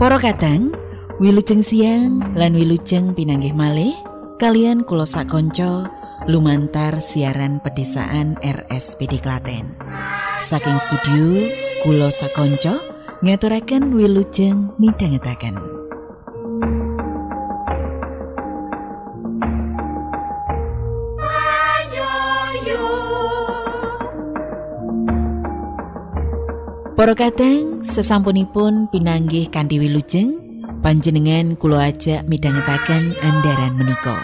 Para kadang, wilujeng siang lan wilujeng pinanggih malih kalian kula sakonco lumantar siaran pedesaan RSPD Klaten. Saking studio kula sakonco ngaturaken wilujeng midhangetaken. Para kadang sesampunipun pinanggih kanthi wilujeng panjenengan kula ajak midhangetaken andaran menika.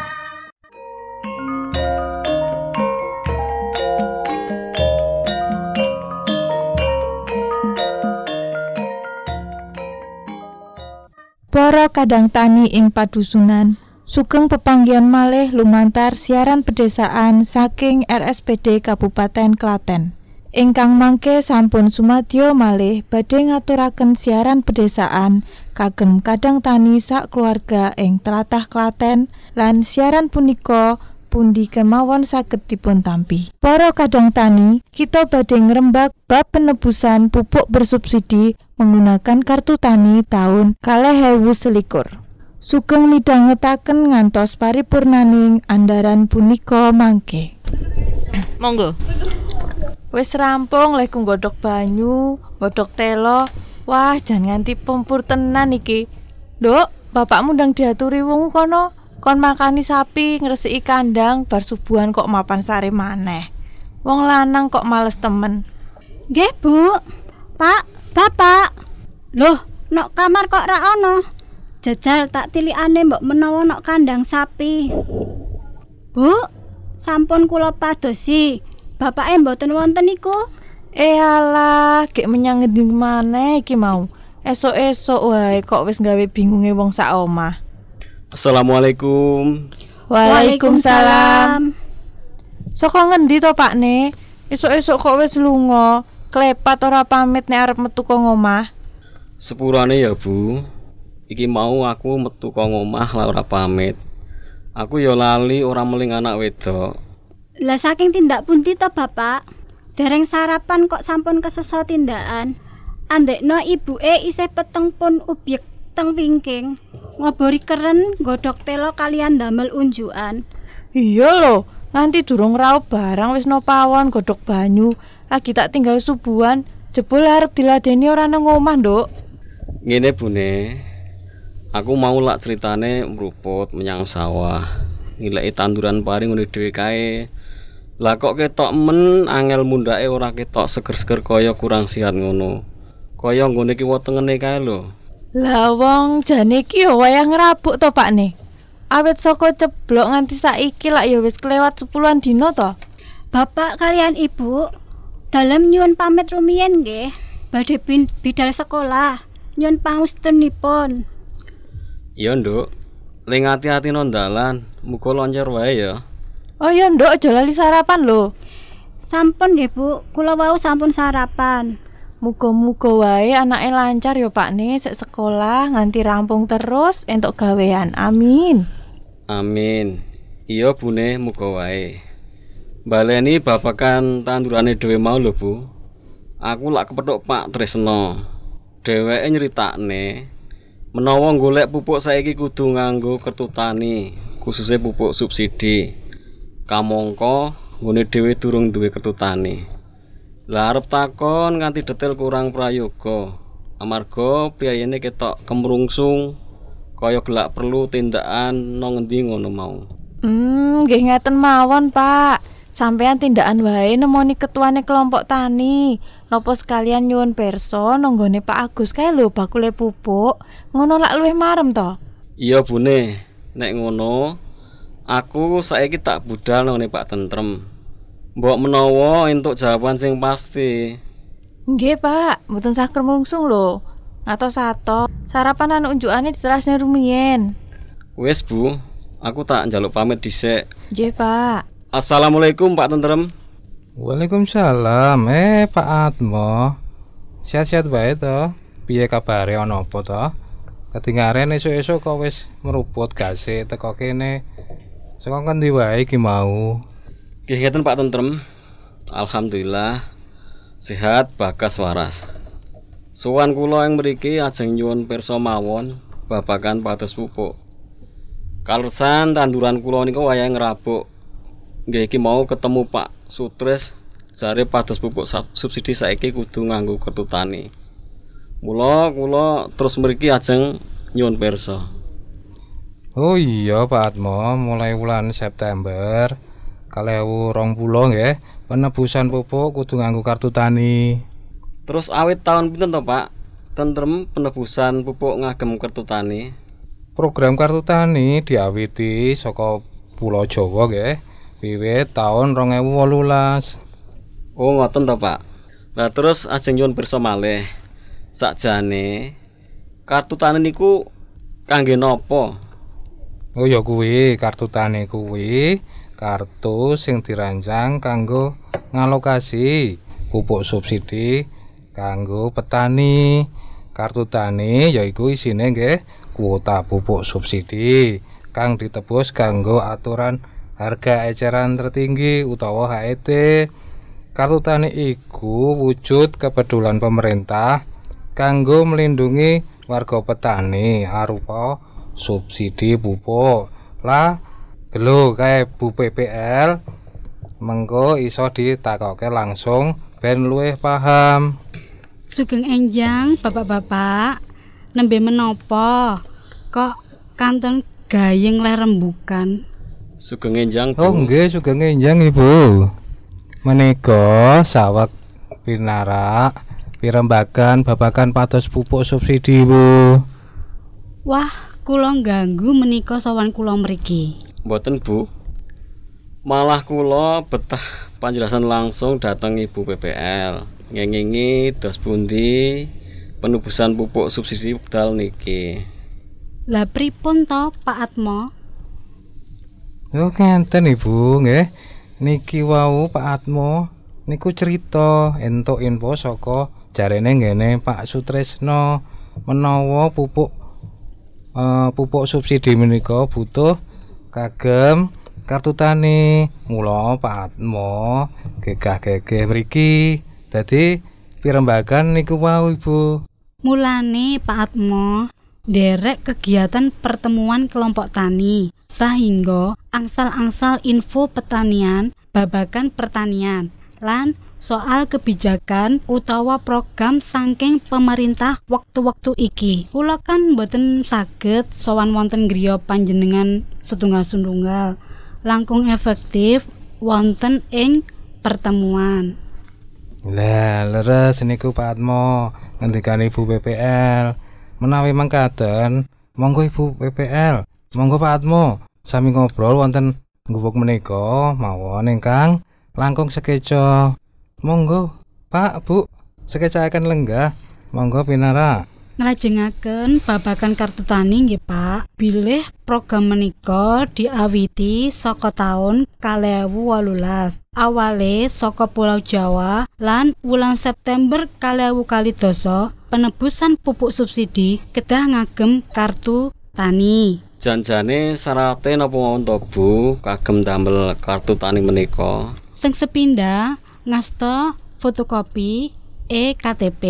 Para kadang tani ing padusunan sugeng pepanggihan malih lumantar siaran pedesaan saking RSPD Kabupaten Klaten. Ingkang mangke sampun sumadyo malih badhe ngaturaken siaran pedesaan kagem kadang tani sak keluarga ing tlatah Klaten lan siaran punika pundi kemawon saged dipun tampi. Para kadang tani, kita badhe ngrembak bab penebusan pupuk bersubsidi menggunakan kartu tani tahun kalih selikur. Sugeng midhangetaken ngantos paripurnaning andaran punika mangke. Monggo. Wis rampung lek nggodhok banyu, nggodhok telo. Wah, jan nganti pempur tenan iki. Nduk, bapakmu ndang diaturi wong kono kon makani sapi ngresiki kandang bar subuhan kok mapan sare maneh. Wong lanang kok males temen. Nggih, Bu. Pak, Bapak. Loh, nok kamar kok ra ono? Jajal tak tilikane mbok menawa nok kandang sapi. Bu, sampun kula padosi. Bapake mboten wonten iku. Eh alah, gek menyang ngendi maneh iki mau. Esok-esok wae kok wis gawe bingunge wong sak omah. Assalamualaikum. Waalaikumsalam. Saka ngendi to Pak Ne? Esok-esok kok wis lunga. Klepat ora pamit nek arep metu kok ngomah. Sepurane ya, Bu. Iki mau aku metu kok ngomah lah ora pamit. Aku ya lali ora meling anak wedok. Lah saking tindak pundi to, Bapak? Dereng sarapan kok sampun kesesa tindakan. Andekno ibuke isih peteng pun ubyek teng wingking. Ngobori keren godhok telo kalian damel unjukan. Iya lho, nganti durung raup barang wis no pawon godhok banyu. Lagi tak tinggal subuhan, jebul arep diladeni ora nang omah, Nduk. Ngene Bune. Aku mau lak ceritane meruput menyang sawah. Nilai tanduran pari ngene dhewe kae. Lah kok ketok men angel mundake ora ketok seger-seger kaya kurang sihat ngono. Kaya nggone ki wetengene kae lho. Lah wong jane iki ya wayah ngrabuk to, Pak Ne. Awit saka ceblok nganti saiki lak ya wis kelewat sepuluhan dino to. Bapak kalian Ibu, dalam nyuwun pamit rumiyin nggih. Badhe bidal sekolah. Nyuwun pangustenipun. Iya, Nduk. Ling hati-hati non dalan, muga loncer wae ya. Oh ya Nduk aja lali sarapan lho. Sampun nggih, Bu. Kula wau sampun sarapan. Muga-muga wae anake lancar ya Pak Ne sek sekolah nganti rampung terus entuk gawean. Amin. Amin. Iya bune muga wae. Baleni babakan tandurane dhewe mau lho, Bu. Aku lak kepethuk Pak Tresno. Dheweke nyritakne menawa golek pupuk saiki kudu nganggo kertu tani, khususnya pupuk subsidi. Kamangka nggone dhewe durung duwe kertu tani. Lah arep takon nganti detail kurang prayoga. Amarga biayane ketok kemrungsung kaya gelak perlu tindakan nang ngendi ngono mau. Hmm, nggih ngeten mawon, Pak. Sampean tindakan wae nemoni ketuane kelompok tani. Napa sekalian nyuwun perso nanggone Pak Agus kae lho bakule pupuk. Ngono lak luwih marem to. Iya bune, nek ngono aku saiki tak budal nang Pak Tentrem. Mbok menawa entuk jawaban sing pasti. Nggih, Pak. Mboten sah kremungsung lho. Ngatos sato. Sarapan anu unjukane ditelasne rumiyin. Wes Bu, aku tak njaluk pamit dhisik. Nggih, Pak. Assalamualaikum Pak Tentrem. Waalaikumsalam. Eh, Pak Atmo. Sehat-sehat wae to? Piye kabare ana apa to? Ketinggalan esuk-esuk kok wis meruput gase teko kene. Saka ngendi wae iki mau? Ngeten Pak Tentrem. Alhamdulillah sehat bakas waras. Sowan kula ing mriki ajeng nyuwun pirsa mawon babagan pados pupuk. Kalsan tanduran kula nika wayahe ngrabuk. Nggih iki mau ketemu Pak Sutres jare pados pupuk sub- subsidi saiki kudu nganggo kertu tani. Mula kula terus mriki ajeng nyuwun pirsa. Oh iya Pak Atmo, mulai bulan September kalewu rong puluh nggih, penebusan pupuk kudu nganggo kartu tani. Terus awit tahun pinten to, Pak? Tentrem penebusan pupuk ngagem kertu tani. Program kartu tani diawiti saka Pulau Jawa nggih, wiwit tahun 2018. Oh, ngoten to, Pak. Lah terus ajeng nyuwun pirsa malih. Sakjane kartu tani niku kangge napa? Oh ya kuwi kartu tani kuwi kartu sing dirancang kanggo ngalokasi pupuk subsidi kanggo petani. Kartu tani yaiku isine nggih kuota pupuk subsidi kang ditebus kanggo aturan harga eceran tertinggi utawa HET. Kartu tani iku wujud kepedulian pemerintah kanggo melindungi warga petani arupa subsidi pupuk. Lah gelo kae Bu PPL mengko iso ditakoke langsung ben luwih paham. Sugeng enjang bapak-bapak nembe menopo kok kanton gayeng le rembukan Sugeng enjang, Bu. Oh nggih sugeng enjang Ibu. Menika saweg pinarak pirembagan babagan pados pupuk subsidi Bu. Wah kula ganggu menika sowan kula mriki Mboten, Bu. Malah kula betah panjelasan langsung datang Ibu PPL. Ngengingi dos pundi penebusan pupuk subsidi wekdal niki. Lah pripun to Pak Atmo Oh ngenten Ibu nggih. Niki wau Pak Atmo niku cerita entuk info saka jarene ngene Pak Sutresno menawa pupuk eh, pupuk subsidi menika butuh kagem kartu tani. Mula Pak Atmo gegah-gegeh mriki. Dadi pirembagan niku wau Ibu. Mulane Pak Atmo derek kegiatan pertemuan kelompok tani sehingga angsal-angsal info pertanian babagan pertanian lan soal kebijakan utawa program saking pemerintah waktu-waktu iki. Kula kan boten saged sowan wonten griya panjenengan setunggal-setunggal langkung efektif wonten ing pertemuan. Lah, leres niku Pak Atmo. Ngendikan Ibu PPL. Menawi mangkaten, monggo Ibu PPL, monggo Pak Atmo. Sami ngobrol wonten gubuk menika mawon ingkang langkung sekeca. Monggo, Pak, Bu, sekecaken lenggah. Monggo pinara. nglajengaken babagan kartu tani nggih Pak. Bilih program menika diawiti saka taun 2018. Awale saka Pulau Jawa lan wulan September 2012 penebusan pupuk subsidi kedah ngagem kartu tani. Janjane syarate napa mawon to, Bu? Kagem damel kartu tani menika. Sing sepindah ngasta fotokopi EKTP.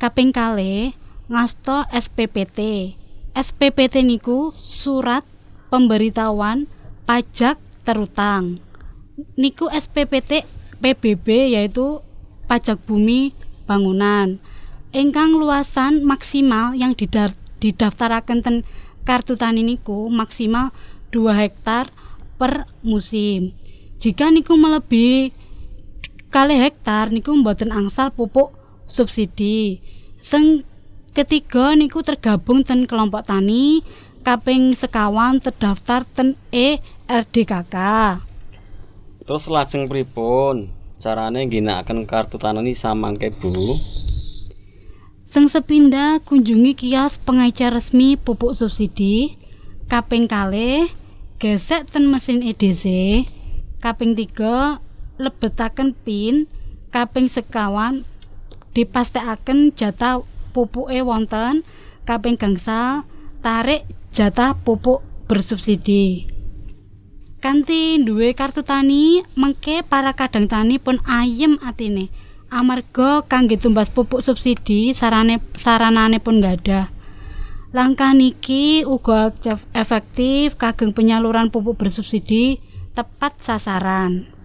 Kaping kalih ngasta SPPT. SPPT niku surat pemberitahuan pajak terutang. Niku SPPT PBB yaitu pajak bumi bangunan. Ingkang luasan maksimal yang didar- didaftaraken ten kartu tani niku maksimal 2 hektar per musim. Jika niku melebihi kali hektar niku mboten angsal pupuk subsidi. Sing ketiga niku tergabung ten kelompok tani kaping sekawan terdaftar ten E RDKK. Terus lajeng pripun? Carane ngginakaken kartu tani samangke, Bu? Sing sepindah kunjungi kios pengecer resmi pupuk subsidi. Kaping kalih gesek ten mesin EDC. Kaping tiga lebetaken pin. Kaping sekawan dipastekaken jatah pupuke wonten. Kaping gangsal tarik jatah pupuk bersubsidi. Kanthi duwe kartu tani, mengke para kadang tani pun ayem atine. amarga kangge tumbas pupuk subsidi sarane saranane pun ada. Langkah niki uga efektif kageng penyaluran pupuk bersubsidi tepat sasaran.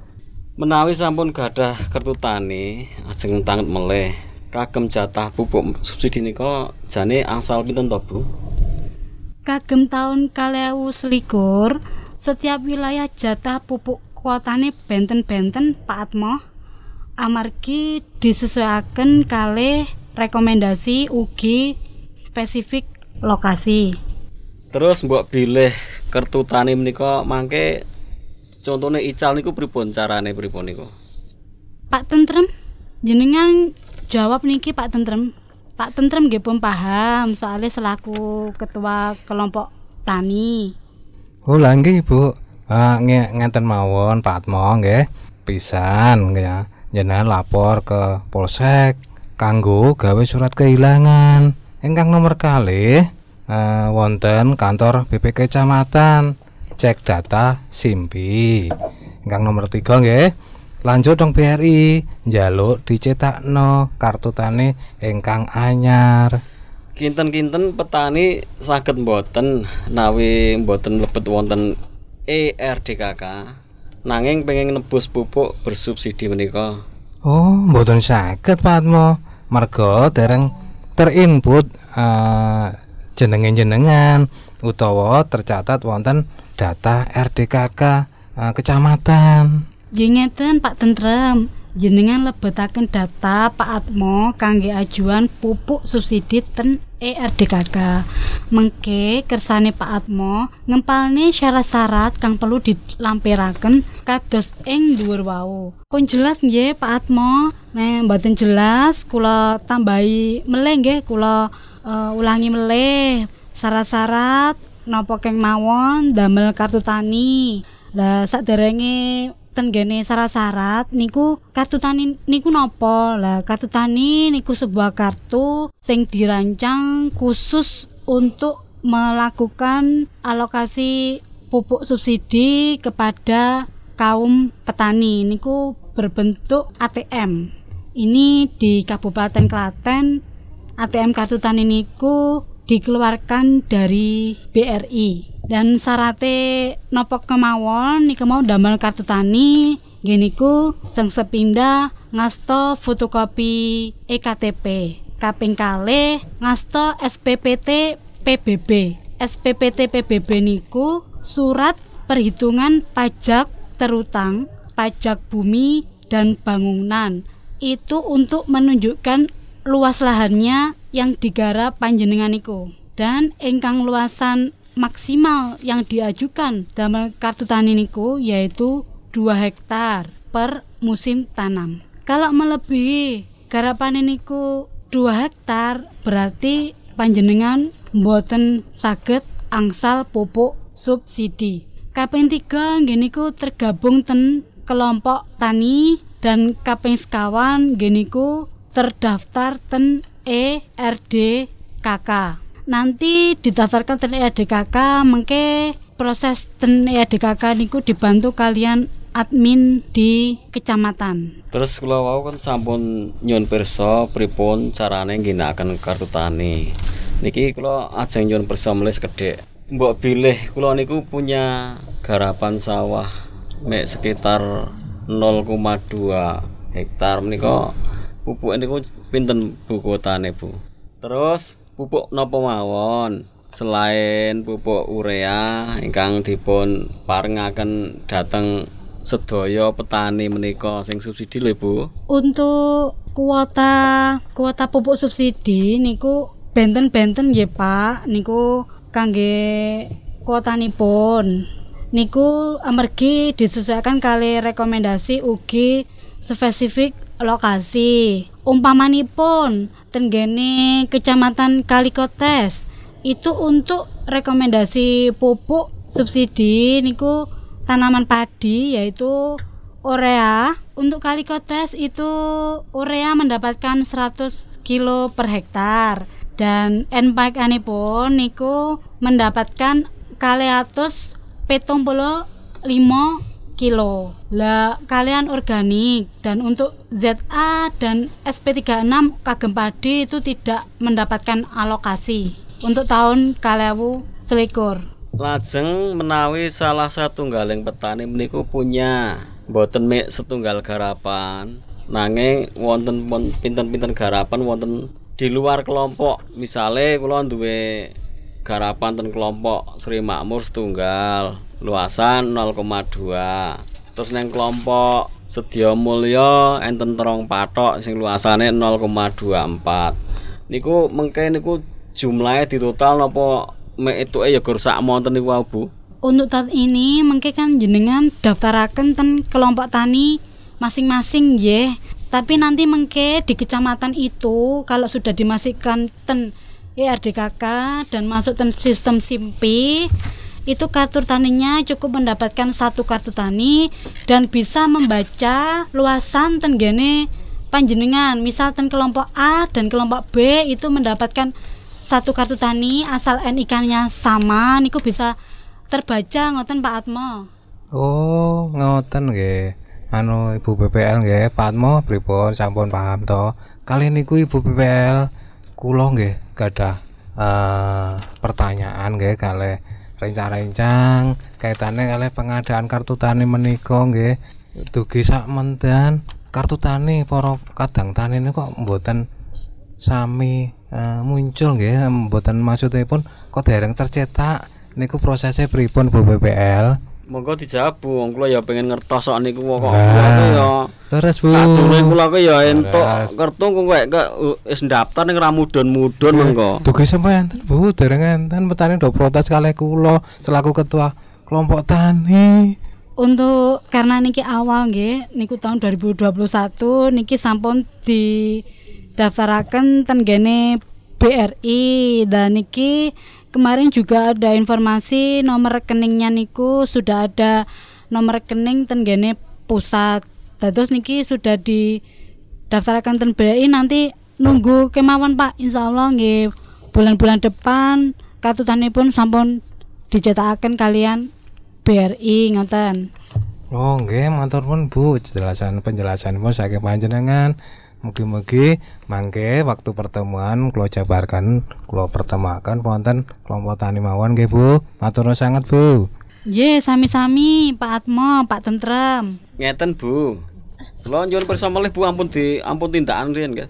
Menawi sampun gadah kertu tani, ajeng tanget meleh. Kagem jatah pupuk subsidi nika jane angsal pinten to, Bu? Kagem tahun kalewu selikur, setiap wilayah jatah pupuk kuotane benten-benten Pak Atmo. Amargi disesuaikan kalih rekomendasi ugi spesifik lokasi. Terus mbok bilih kertu tani menika mangke contone ical niku pripun carane pripun niku? Pak Tentrem, jenengan jawab niki Pak Tentrem. Pak Tentrem nggih pun paham soalnya selaku ketua kelompok tani. Oh, lah nggih, Bu. Ah, nge ngenten mawon Pak Atmo nggih. Pisan ya. Jenengan lapor ke Polsek kanggo gawe surat kehilangan. Ingkang nomor kali uh, wonten kantor BPK Kecamatan cek data Simpi. Ingkang nomor tiga nggih. Lanjut dong BRI njaluk dicetakno kartu tani ingkang anyar. Kinten-kinten petani saged mboten nawi mboten lebet wonten ERDKK nanging pengen nebus pupuk bersubsidi menika. Oh, mboten saged Pak Atmo. Merga dereng terinput uh, jenengan-jenengan utawa tercatat wonten data RDKK uh, kecamatan. Nggih Pak Tentrem. Jenengan lebetaken data Pak Atmo kangge ajuan pupuk subsidi ten ERDKK. Mengke kersane Pak Atmo ngempalne syarat-syarat kang perlu dilampiraken kados ing dhuwur wau. Pun jelas nggih Pak Atmo. Nek mboten jelas kula tambahi meleh nggih kula uh, ulangi meleh syarat-syarat napa keng mawon damel kartu tani. Lah saderenge tenggene syarat-syarat niku kartu tani niku nopo lah kartu tani niku sebuah kartu sing dirancang khusus untuk melakukan alokasi pupuk subsidi kepada kaum petani. Niku berbentuk ATM ini di Kabupaten Klaten ATM kartu tani niku dikeluarkan dari BRI dan syaratnya nopo kemawon nih mau damel kartu tani gini ku seng sepindah ngasto fotokopi EKTP kaping kale ngasto SPPT PBB SPPT PBB niku surat perhitungan pajak terutang pajak bumi dan bangunan. Itu untuk menunjukkan luas lahannya yang digarap panjenengan niku dan engkang luasan maksimal yang diajukan dalam kartu tani niku yaitu 2 hektar per musim tanam. Kalau melebihi garapan niku 2 hektar berarti panjenengan mboten saged angsal pupuk subsidi. Kaping 3 niku tergabung ten kelompok tani dan kaping sekawan geniku terdaftar ten ERDKK nanti didaftarkan ten EDKK mengke proses ten EDKK niku dibantu kalian admin di kecamatan. Terus kula wau kan sampun nyun pirsa pripun carane ngginakaken kartu tani. Niki kula ajeng nyun pirsa meles kedek. Mbok bilih kula niku punya garapan sawah mek sekitar 0,2 hektar menika pupuk niku pinten bu kuotane Bu. Terus pupuk napa mawon selain pupuk urea ingkang dipun parengaken dhateng sedaya petani menika sing subsidi lho Bu. Untuk kuota kuota pupuk subsidi niku benten-benten nggih Pak niku kangge kuotanipun niku amargi disesuaikan kali rekomendasi ugi spesifik lokasi. Umpamanipun tenggene kecamatan Kalikotes. Itu untuk rekomendasi pupuk subsidi niku tanaman padi yaitu urea. Untuk Kalikotes itu urea mendapatkan 100 kilo per hektar. Dan NPK pun niku mendapatkan kaliatus petong puluh limo kilo. Lah kalian organik dan untuk ZA dan SP36 kagem padi itu tidak mendapatkan alokasi untuk tahun kalewu selikur. Lajeng menawi salah satunggaling petani meniku punya boten mek setunggal garapan nanging wonten pinten-pinten garapan wonten di luar kelompok misale kula duwe garapan ten kelompok Sri Makmur setunggal luasan 0,2 terus neng kelompok Sedia Mulya enten terong patok sing luasane 0,24 niku mengke niku jumlahnya di total napa mek itu ya gur sak monten niku Bu Untuk tahun ini mengke kan jenengan daftaraken ten kelompok tani masing-masing ya. Tapi nanti mengke di kecamatan itu kalau sudah dimasukkan ten IRDKK dan masuk sistem SIMPI itu kartu taninya cukup mendapatkan satu kartu tani dan bisa membaca luasan ten gene panjenengan misal ten kelompok A dan kelompok B itu mendapatkan satu kartu tani asal NIK-nya sama niku bisa terbaca ngoten Pak Atmo Oh, ngoten nggih. Anu Ibu BPL nggih, Pak Atmo pripun sampun paham to. Kali niku Ibu BPL kula nggih gadah eh pertanyaan nggih kalih rencang-rencang kaitane kalih pengadaan kartu tani menika nggih. Dugi sak mendan kartu tani para kadang tani niku kok mboten sami eh, muncul nggih mboten maksudipun kok dereng tercetak niku prosesnya pripun Bu BPL monggo dijawab Bu wong kula ya pengen ngertos sok niku kok Nah. ya leres Bu. Sadurunge kula ku ya entuk kertu kok kayak ke wis ndaftar ning ramudon-mudon mengko Dugi sampean enten Bu? Dereng enten petani do protes kalih kula selaku ketua kelompok tani. Untuk karena niki awal nggih niku tahun 2021 niki sampun di daftaraken ten gene BRI dan niki kemarin juga ada informasi nomor rekeningnya niku sudah ada nomor rekening ten gene pusat terus niki sudah di daftarkan ten BRI nanti nunggu kemauan Pak. Insya Allah nggih bulan-bulan depan kartu tani pun sampun dicetakan kalian BRI ngoten. Oh nggih matur pun Bu. Penjelasan penjelasan pun saking panjenengan. Mugi-mugi mangke waktu pertemuan kula jabarkan kula pertemuaken wonten kelompok tani mawon nggih Bu. Matur nuwun sangat Bu. Ye, sami-sami Pak Atmo, Pak Tentrem. ngeten Bu kula nyuwun pirsa melih Bu ampun di ampun tindakan riyen nggih.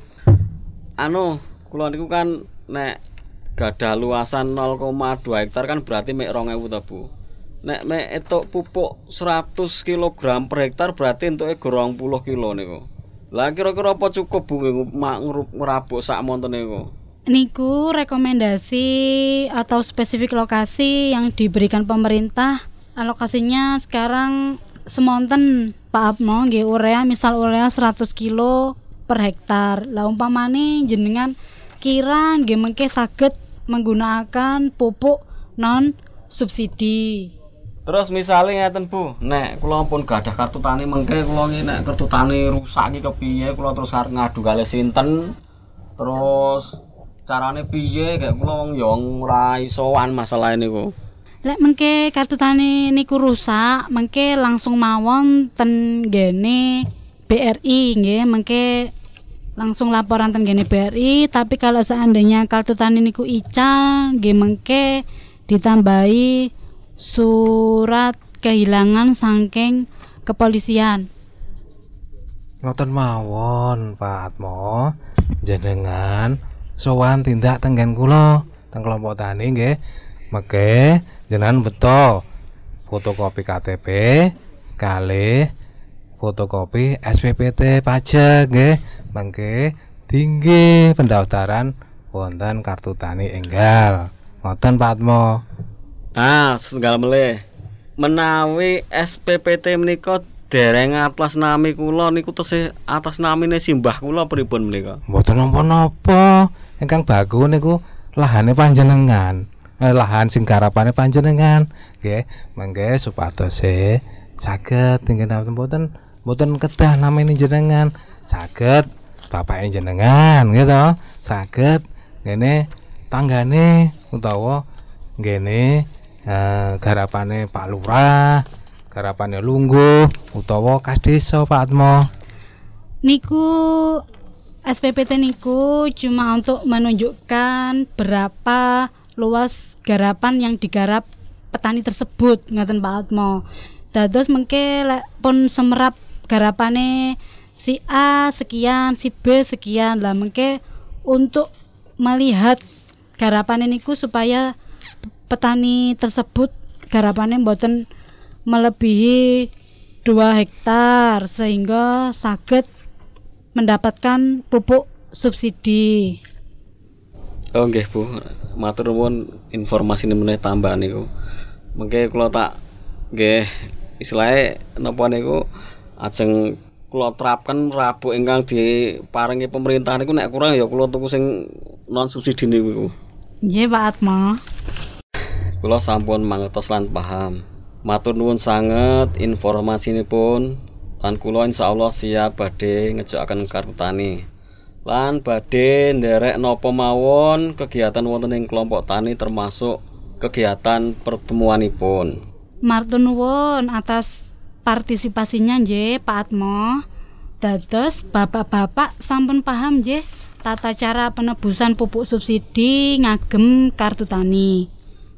Anu kula niku kan nek gadah luasan 0,2 hektar kan berarti mek 2000 ta Bu. Nek mek etuk pupuk 100 kg per hektar berarti entuke 20 kilo niku. Lah kira-kira apa cukup Bu ngerabuk sak monten niku? Niku rekomendasi atau spesifik lokasi yang diberikan pemerintah. Alokasinya sekarang semonten Pak Atmo nggih urea misal urea 100 kilo per hektar. Lah umpamane jenengan kira nggih mengke saged menggunakan pupuk non subsidi. Terus misalnya ngeten Bu, nek kula pun gadah kartu tani mengke kula ngi nek kartu tani rusak iki kepiye kula terus arep ngadu kalih sinten. Terus carane piye kayak kula wong ya ora isoan masalah niku. Lek mengke kartu tani niku rusak, mengke langsung mawon ten gene BRI nggih, mengke langsung laporan ten gene BRI, tapi kalau seandainya kartu tani niku ical, nggih mengke ditambahi surat kehilangan saking kepolisian. ngoten mawon Pak Atmo. Jenengan sowan tindak tenggen kula teng kelompok tani nggih meke jenengan beto fotokopi KTP kalih fotokopi SPPT pajak nggih mengke tinggi pendaftaran wonten kartu tani enggal ngoten Pak Atmo Ah, setunggal melih. Menawi SPPT menika dereng atas nami kula niku tesih atas namine simbah kula pripun menika? Mboten napa-napa. Ingkang bagus niku lahane panjenengan. Eh, lahan sing garapane panjenengan. Nggih, mangke supados e saged tinggal mboten mboten kedah namine jenengan. Saged bapak jenengan gitu. Saged ngene tanggane utawa ngene eh, garapane Pak Lurah garapane lungguh utawa kas desa Pak Atmo. Niku SPPT niku cuma untuk menunjukkan berapa luas garapan yang digarap petani tersebut ngoten Pak Atmo. Dados mengke pun semerap garapane si A sekian, si B sekian lah mengke untuk melihat garapan niku supaya petani tersebut garapannya mboten melebihi 2 hektar sehingga sakit mendapatkan pupuk subsidi. Oh nggih Bu, matur nuwun informasi meneh tambahan niku. Mengke kula tak nggih istilahnya napa niku ajeng kula terapkan rabuk ingkang diparingi pemerintah niku nek kurang ya kula tuku sing non subsidi niku. Nggih Pak Atma. Kula sampun mangertos lan paham. Matur nuwun sanget informasinipun lan kula insyaallah siap badhe ngejokaken kartu tani. Lan badhe nderek napa mawon kegiatan wonten ing kelompok tani termasuk kegiatan pertemuanipun. Matur nuwun atas partisipasinya nggih Pak Atmo. Dados bapak-bapak sampun paham nggih tata cara penebusan pupuk subsidi ngagem kartu tani.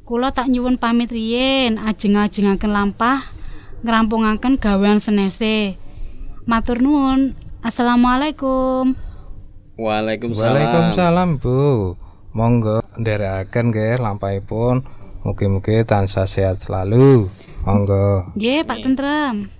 Kula tak nyuwun pamit riyin ajeng-ajengaken lampah ngrampungaken gawean senese. Matur nuwun. Assalamualaikum. Waalaikumsalam. Waalaikumsalam Bu. Monggo nderekaken nggih lampahipun. Mugi-mugi tansah sehat selalu. Monggo. Nggih, Pak Tentrem.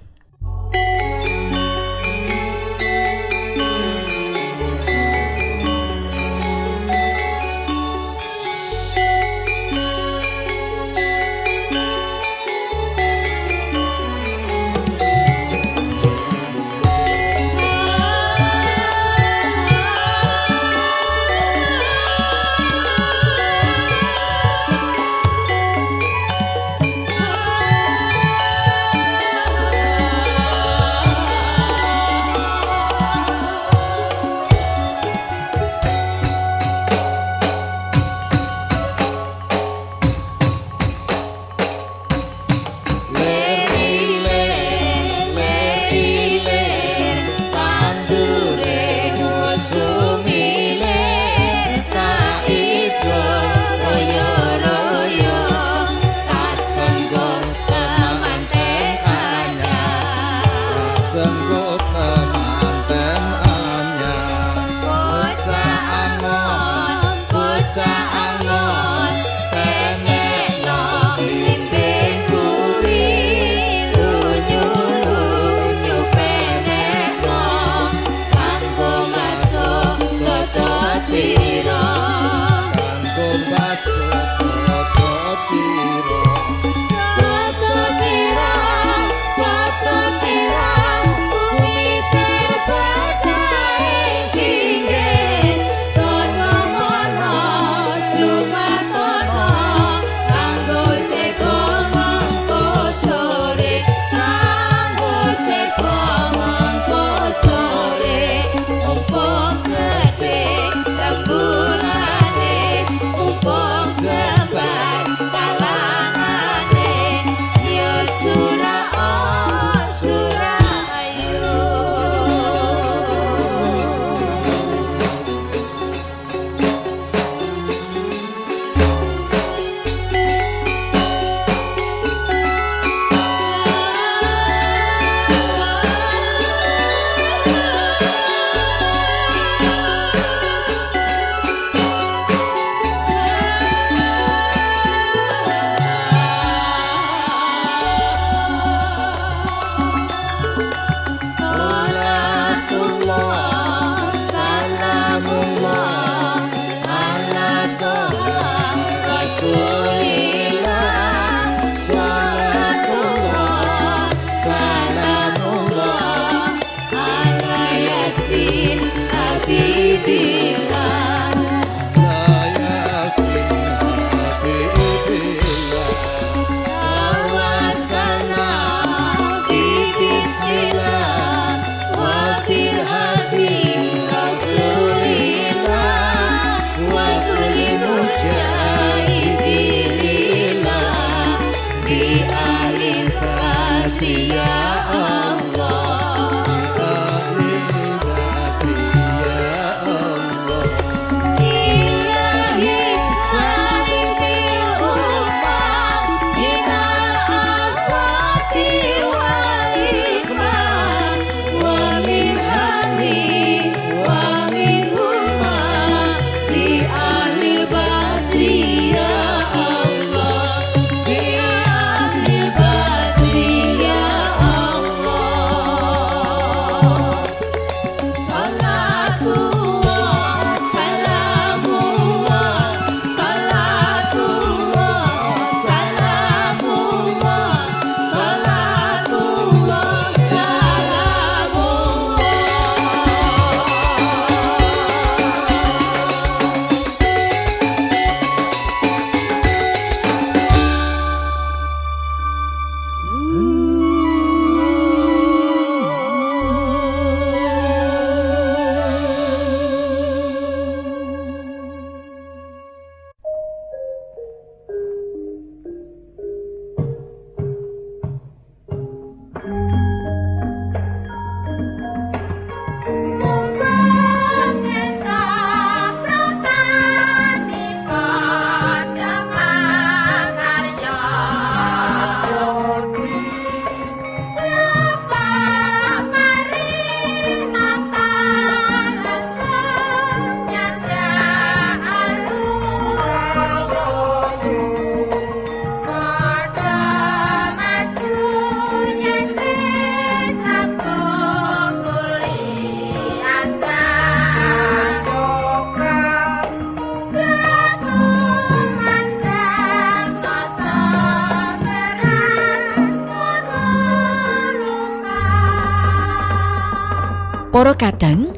Para kadang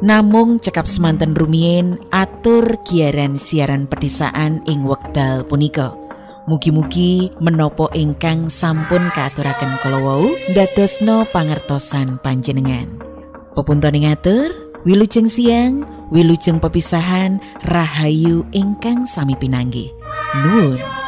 namung cekap semanten rumiyin atur giaran siaran pedesaan ing wekdal punika. Mugi-mugi menapa ingkang sampun kaaturaken kala wau dadosna pangertosan panjenengan. Pepunton ngatur, wilujeng siang, wilujeng pepisahan, rahayu ingkang sami pinanggih. Nuwun.